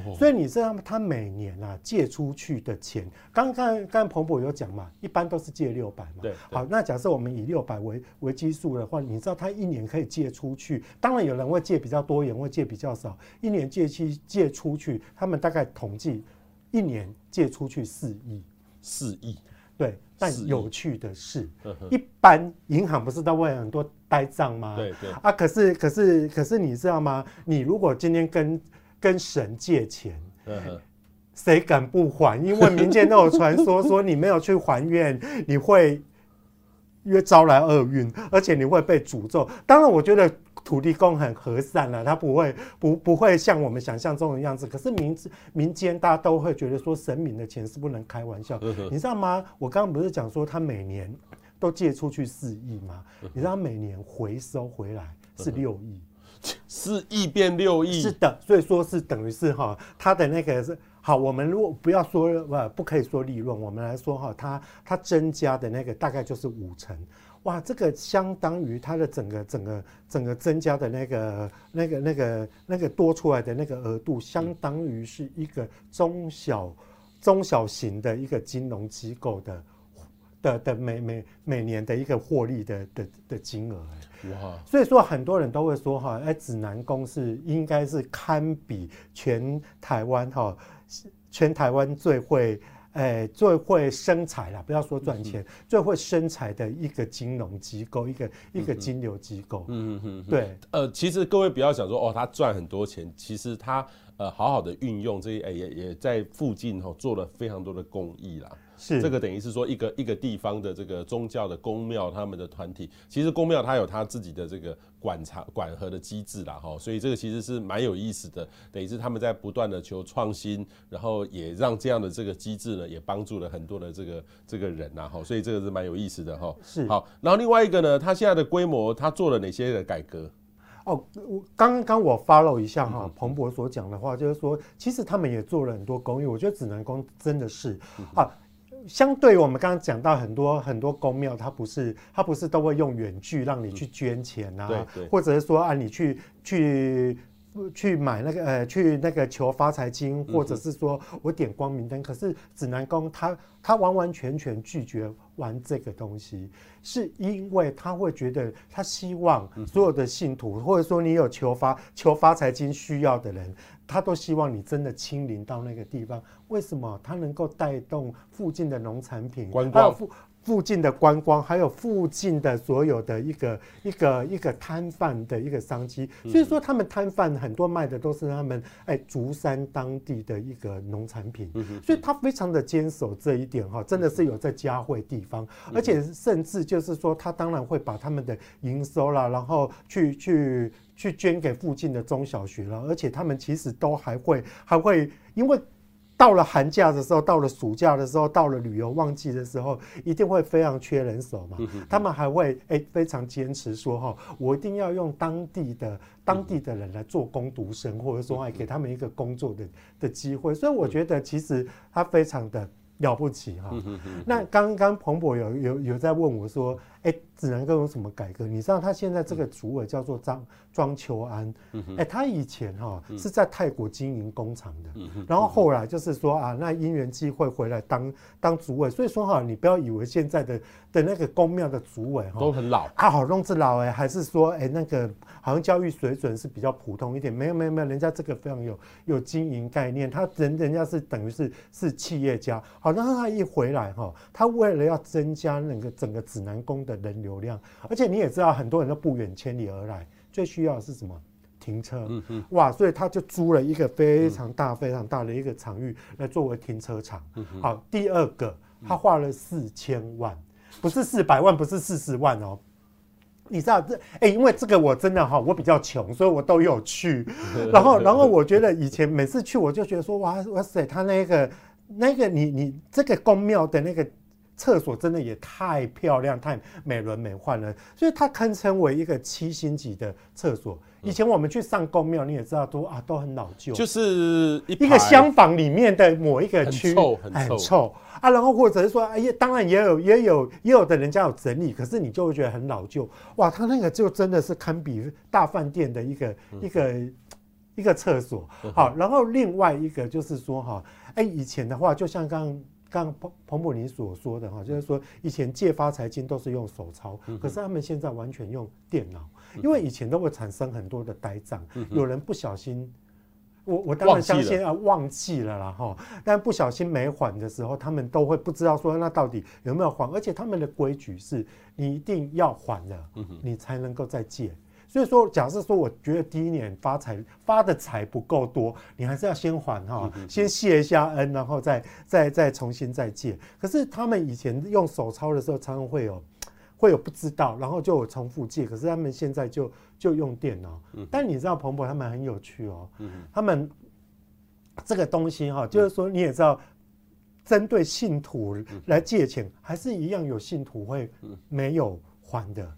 哦、所以你知道吗？他每年啊借出去的钱，刚刚刚刚彭博有讲嘛，一般都是借六百嘛。对。好，那假设我们以六百为为基数的话，你知道他一年可以借出去？当然有人会借比较多，也会借比较少。一年借期借出去，他们大概统计一年借出去四亿。四亿。对。但有趣的是，一般银行不是都会很多呆账吗？对对啊，可是可是可是你知道吗？你如果今天跟跟神借钱，谁敢不还？因为民间都有传说说你没有去还愿，(laughs) 你会越招来厄运，而且你会被诅咒。当然，我觉得。土地公很和善了，他不会不不会像我们想象中的样子。可是民民间大家都会觉得说神明的钱是不能开玩笑，你知道吗？我刚刚不是讲说他每年都借出去四亿吗？你知道他每年回收回来是六亿，四亿变六亿，是的，所以说是等于是哈，他的那个是好。我们如果不要说不不可以说利润，我们来说哈，他他增加的那个大概就是五成。哇，这个相当于它的整个整个整个增加的那个那个那个那个多出来的那个额度，相当于是一个中小中小型的一个金融机构的的的每每每年的一个获利的的的金额。哇，所以说很多人都会说哈，哎，指南宫是应该是堪比全台湾哈，全台湾最会。哎，最会生财啦，不要说赚钱，嗯、最会生财的一个金融机构，一个、嗯、一个金流机构。嗯嗯嗯，对。呃，其实各位不要想说哦，他赚很多钱，其实他呃好好的运用这些，哎也也在附近哈、哦、做了非常多的公益啦。是这个等于是说一个一个地方的这个宗教的宫庙，他们的团体，其实宫庙它有它自己的这个管察管核的机制啦，哈，所以这个其实是蛮有意思的，等于是他们在不断的求创新，然后也让这样的这个机制呢，也帮助了很多的这个这个人呐，哈，所以这个是蛮有意思的哈。是好，然后另外一个呢，它现在的规模，它做了哪些的改革？哦，我刚刚我 follow 一下哈，彭博所讲的话，就是说，其实他们也做了很多公益，我觉得指南宫真的是啊。相对于我们刚刚讲到很多很多宫庙，它不是它不是都会用远距让你去捐钱啊，或者是说啊你去去去买那个呃去那个求发财金，或者是说我点光明灯，可是指南宫他他完完全全拒绝玩这个东西，是因为他会觉得他希望所有的信徒，或者说你有求发求发财金需要的人。他都希望你真的亲临到那个地方，为什么？他能够带动附近的农产品，观光附附近的观光，还有附近的所有的一个一个一个摊贩的一个商机。所以说，他们摊贩很多卖的都是他们哎竹山当地的一个农产品，所以他非常的坚守这一点哈，真的是有在嘉惠地方，而且甚至就是说，他当然会把他们的营收啦，然后去去。去捐给附近的中小学了，而且他们其实都还会还会，因为到了寒假的时候，到了暑假的时候，到了旅游旺季的时候，一定会非常缺人手嘛。他们还会哎非常坚持说哈，我一定要用当地的当地的人来做工读生，或者说哎给他们一个工作的的机会。所以我觉得其实他非常的了不起哈。那刚刚彭博有有有在问我说。哎，指南宫有什么改革？你知道他现在这个主委叫做张庄秋安，哎，他以前哈是在泰国经营工厂的，然后后来就是说啊，那因缘机会回来当当主委，所以说哈，你不要以为现在的的那个宫庙的主委哈都很老。啊，好弄是老哎，还是说哎那个好像教育水准是比较普通一点？没有没有没有，人家这个非常有有经营概念，他人人家是等于是是企业家，好，然后他一回来哈，他为了要增加那个整个指南宫的。人流量，而且你也知道，很多人都不远千里而来，最需要的是什么？停车。嗯嗯。哇，所以他就租了一个非常大、非常大的一个场域来作为停车场。嗯。好，第二个，他花了四千万，不是四百万，不是四十万哦。你知道这？哎，因为这个我真的哈，我比较穷，所以我都有去。(laughs) 然后，然后我觉得以前每次去，我就觉得说，哇哇塞，他那个那个你你这个宫庙的那个。厕所真的也太漂亮、太美轮美奂了，所以它堪称为一个七星级的厕所。以前我们去上公庙，你也知道都啊都很老旧，就是一,一个厢房里面的某一个区很臭，啊。然后或者是说，哎呀，当然也有也有也有的人家有整理，可是你就会觉得很老旧。哇，它那个就真的是堪比大饭店的一个、嗯、一个一个厕所。好，然后另外一个就是说哈，哎，以前的话就像刚刚。像彭彭博你所说的哈，就是说以前借发财金都是用手抄，可是他们现在完全用电脑，因为以前都会产生很多的呆账，有人不小心，我我当然相信啊，忘记了啦哈，但不小心没还的时候，他们都会不知道说那到底有没有还，而且他们的规矩是你一定要还了，你才能够再借。所以说，假设说，我觉得第一年发财发的财不够多，你还是要先还哈，先谢一下恩，然后再再再重新再借。可是他们以前用手抄的时候，常常会有会有不知道，然后就有重复借。可是他们现在就就用电脑。但你知道彭博他们很有趣哦，他们这个东西哈，就是说你也知道，针对信徒来借钱，还是一样有信徒会没有还的。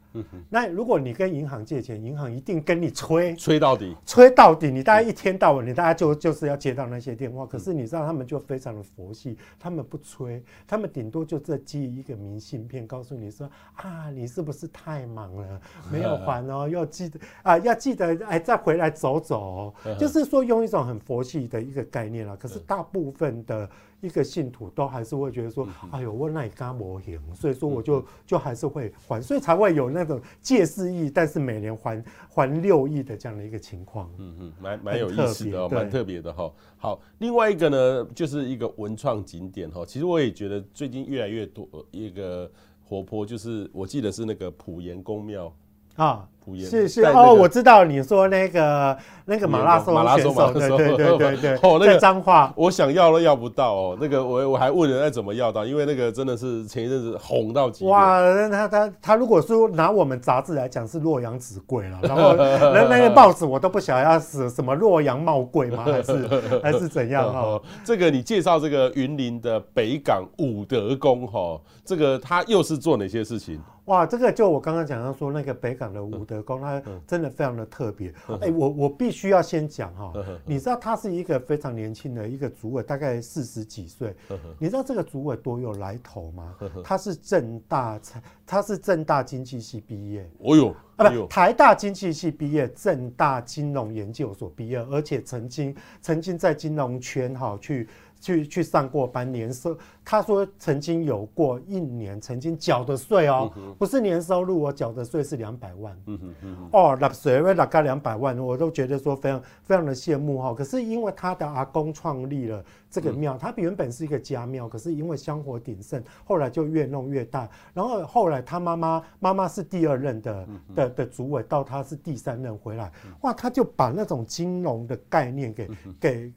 那如果你跟银行借钱，银行一定跟你催催到底，催到底。你大概一天到晚，你大家就就是要接到那些电话。可是你知道他们就非常的佛系，他们不催，他们顶多就这寄一个明信片，告诉你说啊，你是不是太忙了，(laughs) 没有还哦，要记得啊，要记得哎，再回来走走。就是说用一种很佛系的一个概念了。可是大部分的一个信徒都还是会觉得说，哎呦，我那也干模型，所以说我就就还是会还，所以才会有那。借四亿，但是每年还还六亿的这样的一个情况，嗯嗯，蛮蛮有意思的哦，蛮特别的哈。好，另外一个呢，就是一个文创景点哈。其实我也觉得最近越来越多一个活泼，就是我记得是那个普贤宫庙。啊，是是哦，我知道你说那个那个马拉松马拉松嘛，对对 (laughs) 对对对，哦，那个脏话，我想要都要不到哦。那个我我还问人家怎么要到，因为那个真的是前一阵子红到极。哇，他他他如果说拿我们杂志来讲是洛阳纸贵了，然后 (laughs) 那那个报纸我都不晓得要是什么洛阳帽贵吗？还是 (laughs) 还是怎样哈？这个你介绍这个云林的北港武德宫哈，这个他又是做哪些事情？哇，这个就我刚刚讲到说那个北港的武德宫，它真的非常的特别。哎，我我必须要先讲哈，你知道他是一个非常年轻的一个主委，大概四十几岁。你知道这个主委多有来头吗？他是正大，他是正大经济系毕业。哦呦，啊不，台大经济系毕业，正大金融研究所毕业，而且曾经曾经在金融圈哈去。去去上过班，年收他说曾经有过一年曾经缴的税哦，不是年收入，我缴的税是两百万。嗯嗯哦，纳税为纳个两百万，我都觉得说非常非常的羡慕哈。可是因为他的阿公创立了这个庙，他原本是一个家庙，可是因为香火鼎盛，后来就越弄越大。然后后来他妈妈妈妈是第二任的的的主委，到他是第三任回来，哇，他就把那种金融的概念给给。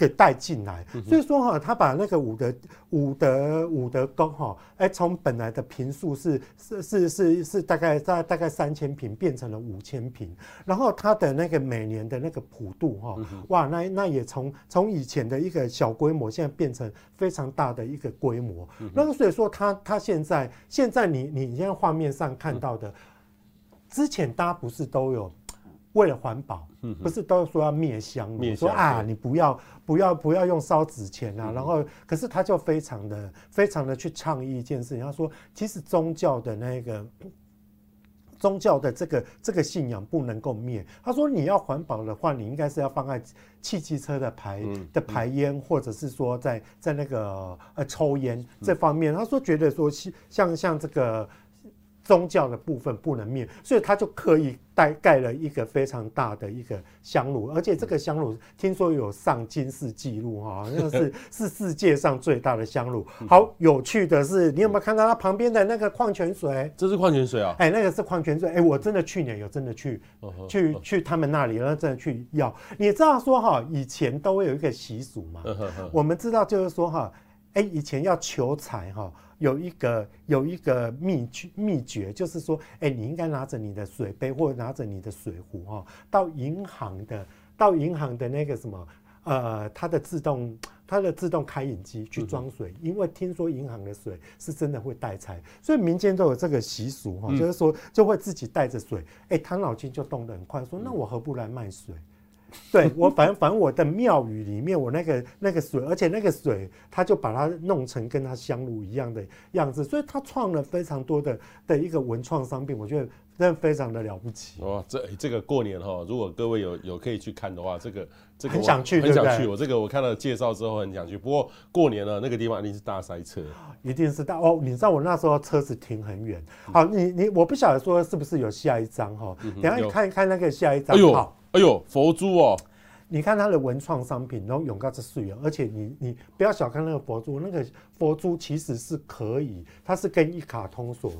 给带进来，所以说哈，他把那个武德武德武德宫哈，哎，从本来的平数是是是是是大概在大概三千平，变成了五千平，然后他的那个每年的那个普度哈，哇，那那也从从以前的一个小规模，现在变成非常大的一个规模。那个所以说他他现在现在你你现在画面上看到的，之前大家不是都有。为了环保，不是都说要灭香炉？说啊，你不要不要不要用烧纸钱啊。然后，可是他就非常的非常的去倡议一件事情，他说，其实宗教的那个宗教的这个这个信仰不能够灭。他说，你要环保的话，你应该是要放在汽机车的排的排烟，或者是说在在那个呃抽烟这方面。他说，觉得说像像这个。宗教的部分不能灭，所以他就刻意盖盖了一个非常大的一个香炉，而且这个香炉听说有上金世纪录哈，那是 (laughs) 是世界上最大的香炉。好有趣的是，你有没有看到它旁边的那个矿泉水？这是矿泉水啊？哎，那个是矿泉水。哎，我真的去年有真的去去去他们那里，然后真的去要。你知道说哈，以前都会有一个习俗嘛？我们知道就是说哈，哎，以前要求财哈。有一个有一个秘诀秘诀，就是说，哎、欸，你应该拿着你的水杯或者拿着你的水壶哦，到银行的到银行的那个什么呃，它的自动它的自动开饮机去装水，因为听说银行的水是真的会带财，所以民间都有这个习俗哈，就是说就会自己带着水，哎，他脑筋就动得很快，说那我何不来卖水？(laughs) 对我，反正反正我的庙宇里面，我那个那个水，而且那个水，他就把它弄成跟他香炉一样的样子，所以他创了非常多的的一个文创商品，我觉得真的非常的了不起。哦，这这个过年哈，如果各位有有可以去看的话，这个这个很想去，很想去。我这个我看了介绍之后很想去，不过过年了那个地方一定是大塞车，一定是大哦。你知道我那时候车子停很远。好，你你我不晓得说是不是有下一张哈，等下你看一看那个下一张。哎呦。哎呦，佛珠哦！你看它的文创商品，然后永告是素颜，而且你你不要小看那个佛珠，那个佛珠其实是可以，它是跟一卡通所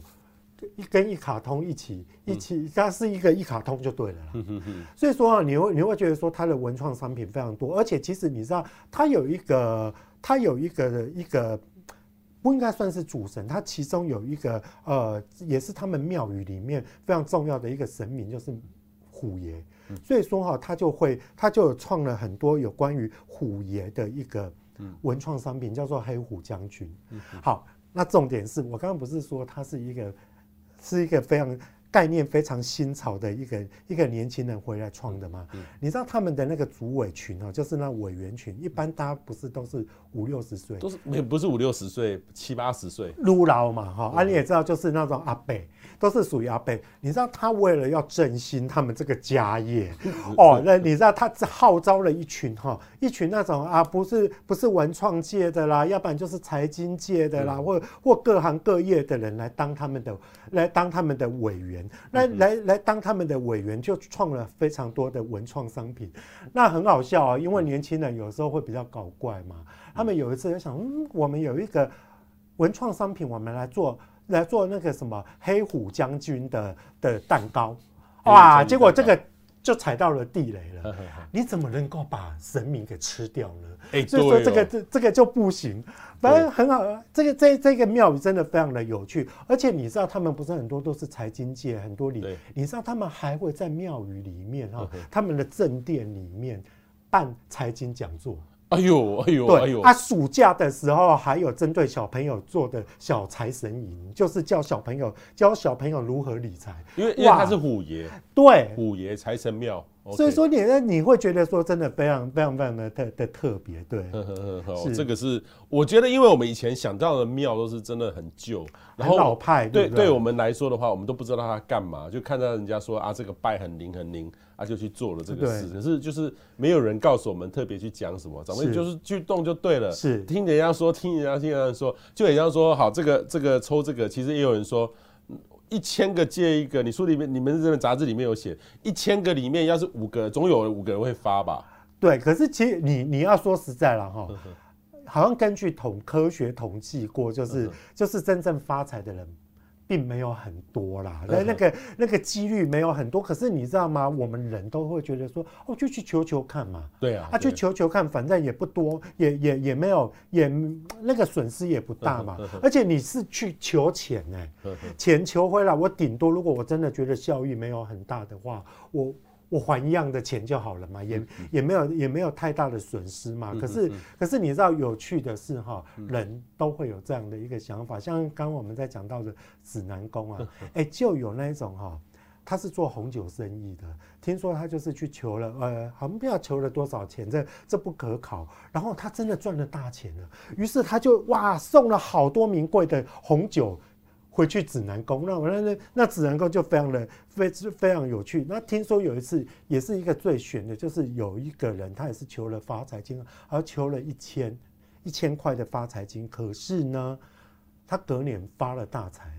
一跟一卡通一起一起，它是一个一卡通就对了啦。所以说啊，你会你会觉得说它的文创商品非常多，而且其实你知道，它有一个它有一个一个不应该算是主神，它其中有一个呃，也是他们庙宇里面非常重要的一个神明，就是虎爷。所以说哈，他就会，他就创了很多有关于虎爷的一个文创商品，叫做黑虎将军。好，那重点是我刚刚不是说他是一个，是一个非常。概念非常新潮的一个一个年轻人回来创的嘛？嗯，你知道他们的那个组委群哦，就是那委员群，一般大家不是都是五六十岁，都是没不是五六十岁，七八十岁，撸老嘛哈。啊，你也知道，就是那种阿伯，都是属于阿伯。你知道他为了要振兴他们这个家业 (laughs) 哦，那你知道他号召了一群哈，一群那种啊，不是不是文创界的啦，要不然就是财经界的啦，或或各行各业的人来当他们的来当他们的委员。来来来，当他们的委员就创了非常多的文创商品，那很好笑啊，因为年轻人有时候会比较搞怪嘛。他们有一次就想，嗯，我们有一个文创商品，我们来做来做那个什么黑虎将军的的蛋糕，哇，结果这个。就踩到了地雷了，(laughs) 你怎么能够把神明给吃掉呢？欸、所以说这个这这个就不行，反正很好。这个这这个庙宇真的非常的有趣，而且你知道他们不是很多都是财经界很多里，你知道他们还会在庙宇里面哈，他们的正殿里面办财经讲座。哎呦，哎呦，对，哎呦，他暑假的时候还有针对小朋友做的小财神营，就是教小朋友教小朋友如何理财，因为因为他是虎爷，对，虎爷财神庙。所以说你呢，你会觉得说真的非常非常非常的特的特别，对，是。这个是我觉得，因为我们以前想到的庙都是真的很旧，然后老派，对，对我们来说的话，我们都不知道他干嘛，就看到人家说啊，这个拜很灵很灵，啊就去做了这个事，可是就是没有人告诉我们特别去讲什么，咱们就是去动就对了，是。听人家说，听人家听人家说，就人家说好这个这个抽这个，其实也有人说。一千个借一个，你书里面、你们这本杂志里面有写，一千个里面要是五个，总有五个人会发吧？对，可是其实你你要说实在了哈，好像根据统科学统计过，就是就是真正发财的人。并没有很多啦，那那个那个几率没有很多。可是你知道吗？我们人都会觉得说，哦，就去求求看嘛。对啊，啊，去求求看，反正也不多，也也也没有，也那个损失也不大嘛。而且你是去求钱呢，钱求回来，我顶多如果我真的觉得效益没有很大的话，我。我还一样的钱就好了嘛，也也没有也没有太大的损失嘛。可是可是你知道有趣的是哈，人都会有这样的一个想法，像刚刚我们在讲到的指南宫啊，哎，就有那种哈。他是做红酒生意的，听说他就是去求了，呃，好像不知道求了多少钱，这这不可考。然后他真的赚了大钱了，于是他就哇送了好多名贵的红酒回去指南宫。那我那那那指南宫就非常的非非常有趣。那听说有一次也是一个最悬的，就是有一个人他也是求了发财金，而求了一千一千块的发财金，可是呢，他隔年发了大财。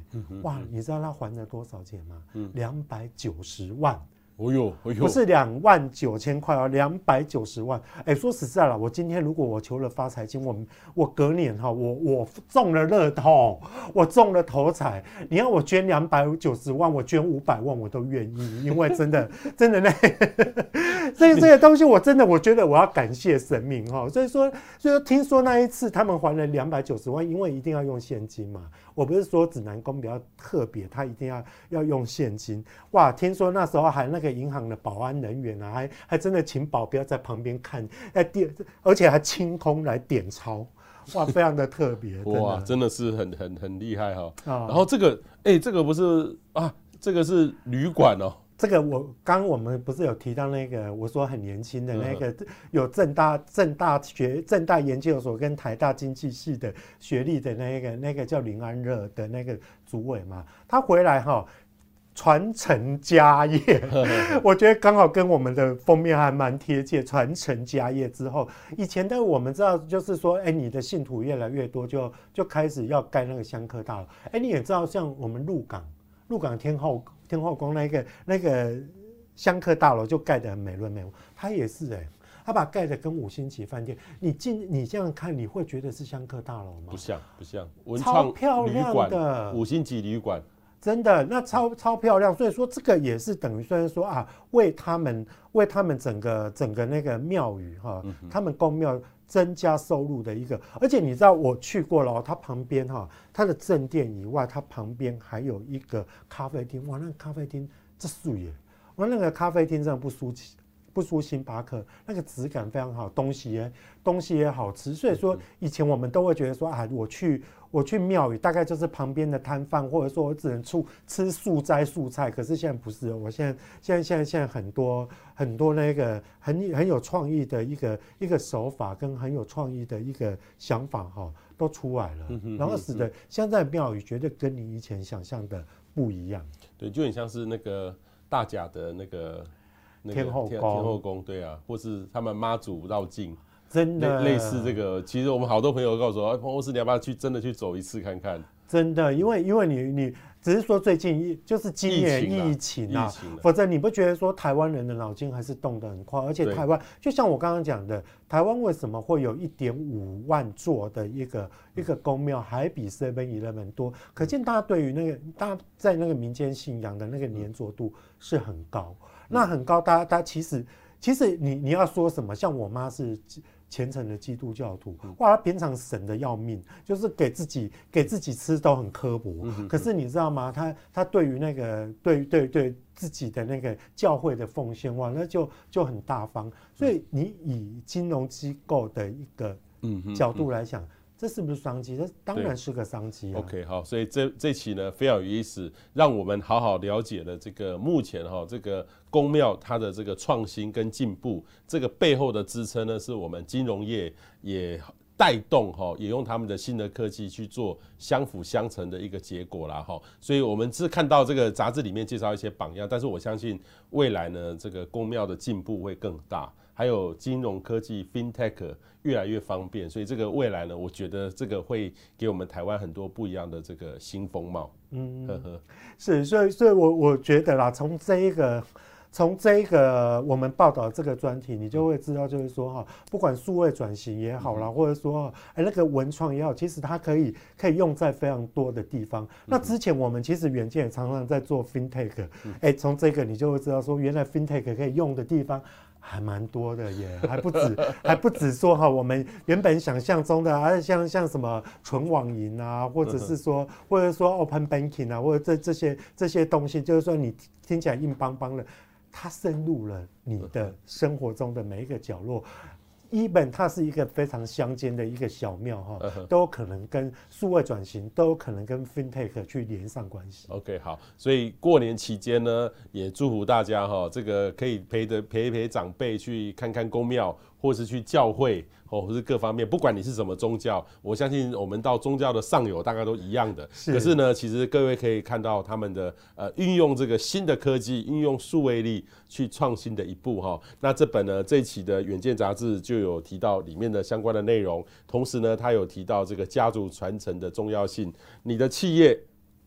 哇，你知道他还了多少钱吗？两百九十万。哦呦，不是两万九千块哦，两百九十万。哎，说实在了，我今天如果我求了发财金，我我隔年哈，我我中了乐透，(laughs) 我中了头彩，你要我捐两百九十万，我捐五百万我都愿意，因为真的 (laughs) 真的那，(laughs) 所以这些东西我真的我觉得我要感谢神明哈。所以说，所以说听说那一次他们还了两百九十万，因为一定要用现金嘛。我不是说指南宫比较特别，他一定要要用现金。哇，听说那时候还那个。银行的保安人员啊，还还真的请保镖在旁边看，哎点，而且还清空来点钞，(laughs) 哇，非常的特别，哇，真的是很很很厉害哈。然后这个，哎，这个不是啊，这个是旅馆哦。这个我刚我们不是有提到那个，我说很年轻的那个，有正大正大学正大研究所跟台大经济系的学历的那个，那个叫林安热的那个主委嘛，他回来哈。传承家业，(laughs) 我觉得刚好跟我们的封面还蛮贴切。传承家业之后，以前的我们知道，就是说，哎，你的信徒越来越多，就就开始要盖那个香客大楼。哎，你也知道，像我们鹿港，鹿港天后天后宫那个那个香客大楼就盖得很美轮美奂。它也是哎，他把盖的跟五星级饭店，你进你这样看，你会觉得是香客大楼吗？不像不像，文创漂亮的五星级旅馆。真的，那超超漂亮，所以说这个也是等于虽然说啊，为他们为他们整个整个那个庙宇哈，他们供庙增加收入的一个。而且你知道我去过了，它旁边哈，它的正殿以外，它旁边还有一个咖啡厅，哇，那个咖啡厅这素耶，哇，那个咖啡厅真的不输不输星巴克，那个质感非常好，东西也东西也好吃。所以说以前我们都会觉得说啊，我去。我去庙宇，大概就是旁边的摊贩，或者说我只能出吃素斋素菜。可是现在不是，我现在现在现在现在很多很多那个很很有创意的一个一个手法，跟很有创意的一个想法哈，都出来了。然后使得现在庙宇绝对跟你以前想象的不一样。对，就很像是那个大甲的那个天后宫，天后宫，对啊，或是他们妈祖绕境。真的类似这个，其实我们好多朋友告诉我，彭博士，你要不要去真的去走一次看看？真的，因为因为你你只是说最近就是今年疫情啊，否则你不觉得说台湾人的脑筋还是动得很快？而且台湾就像我刚刚讲的，台湾为什么会有一点五万座的一个一个宫庙，还比 Seven Eleven 多？可见大家对于那个大家在那个民间信仰的那个粘着度是很高。那很高，大家大家其实其实你你要说什么？像我妈是。虔诚的基督教徒，哇，她平常省的要命，就是给自己给自己吃都很刻薄。可是你知道吗？她她对于那个对对对自己的那个教会的奉献，哇，那就就很大方。所以你以金融机构的一个角度来讲。这是不是商机？这当然是个商机啊。OK，好，所以这这期呢非常有意思，让我们好好了解了这个目前哈这个公庙它的这个创新跟进步，这个背后的支撑呢，是我们金融业也带动哈，也用他们的新的科技去做相辅相成的一个结果啦哈。所以我们是看到这个杂志里面介绍一些榜样，但是我相信未来呢，这个公庙的进步会更大。还有金融科技 FinTech 越来越方便，所以这个未来呢，我觉得这个会给我们台湾很多不一样的这个新风貌。嗯，呵呵，是，所以，所以我我觉得啦，从这一个，从这一个我们报道这个专题，你就会知道，就是说哈，不管数位转型也好啦，或者说哎那个文创也好，其实它可以可以用在非常多的地方。那之前我们其实远见也常常在做 FinTech，哎，从这个你就会知道说，原来 FinTech 可以用的地方。还蛮多的耶，(laughs) 还不止，还不止说哈，我们原本想象中的，啊像像什么纯网银啊，或者是说，或者说 open banking 啊，或者这这些这些东西，就是说你听起来硬邦邦的，它深入了你的生活中的每一个角落。，even 它是一个非常乡间的一个小庙哈，都有可能跟数位转型，都有可能跟 FinTech 去连上关系。OK，好，所以过年期间呢，也祝福大家哈，这个可以陪着陪一陪长辈去看看公庙，或是去教会。哦，或是各方面，不管你是什么宗教，我相信我们到宗教的上游大概都一样的。是。可是呢，其实各位可以看到他们的呃运用这个新的科技，运用数位力去创新的一步哈。那这本呢这一期的远见杂志就有提到里面的相关的内容，同时呢，它有提到这个家族传承的重要性，你的企业。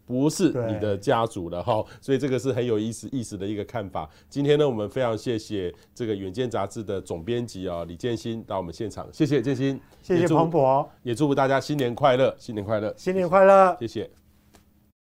不是你的家族了哈，所以这个是很有意思意思的一个看法。今天呢，我们非常谢谢这个《远见》杂志的总编辑啊李建新到我们现场，谢谢建新，谢谢彭博，也祝福大家新年快乐，新年快乐，新年快乐，谢谢。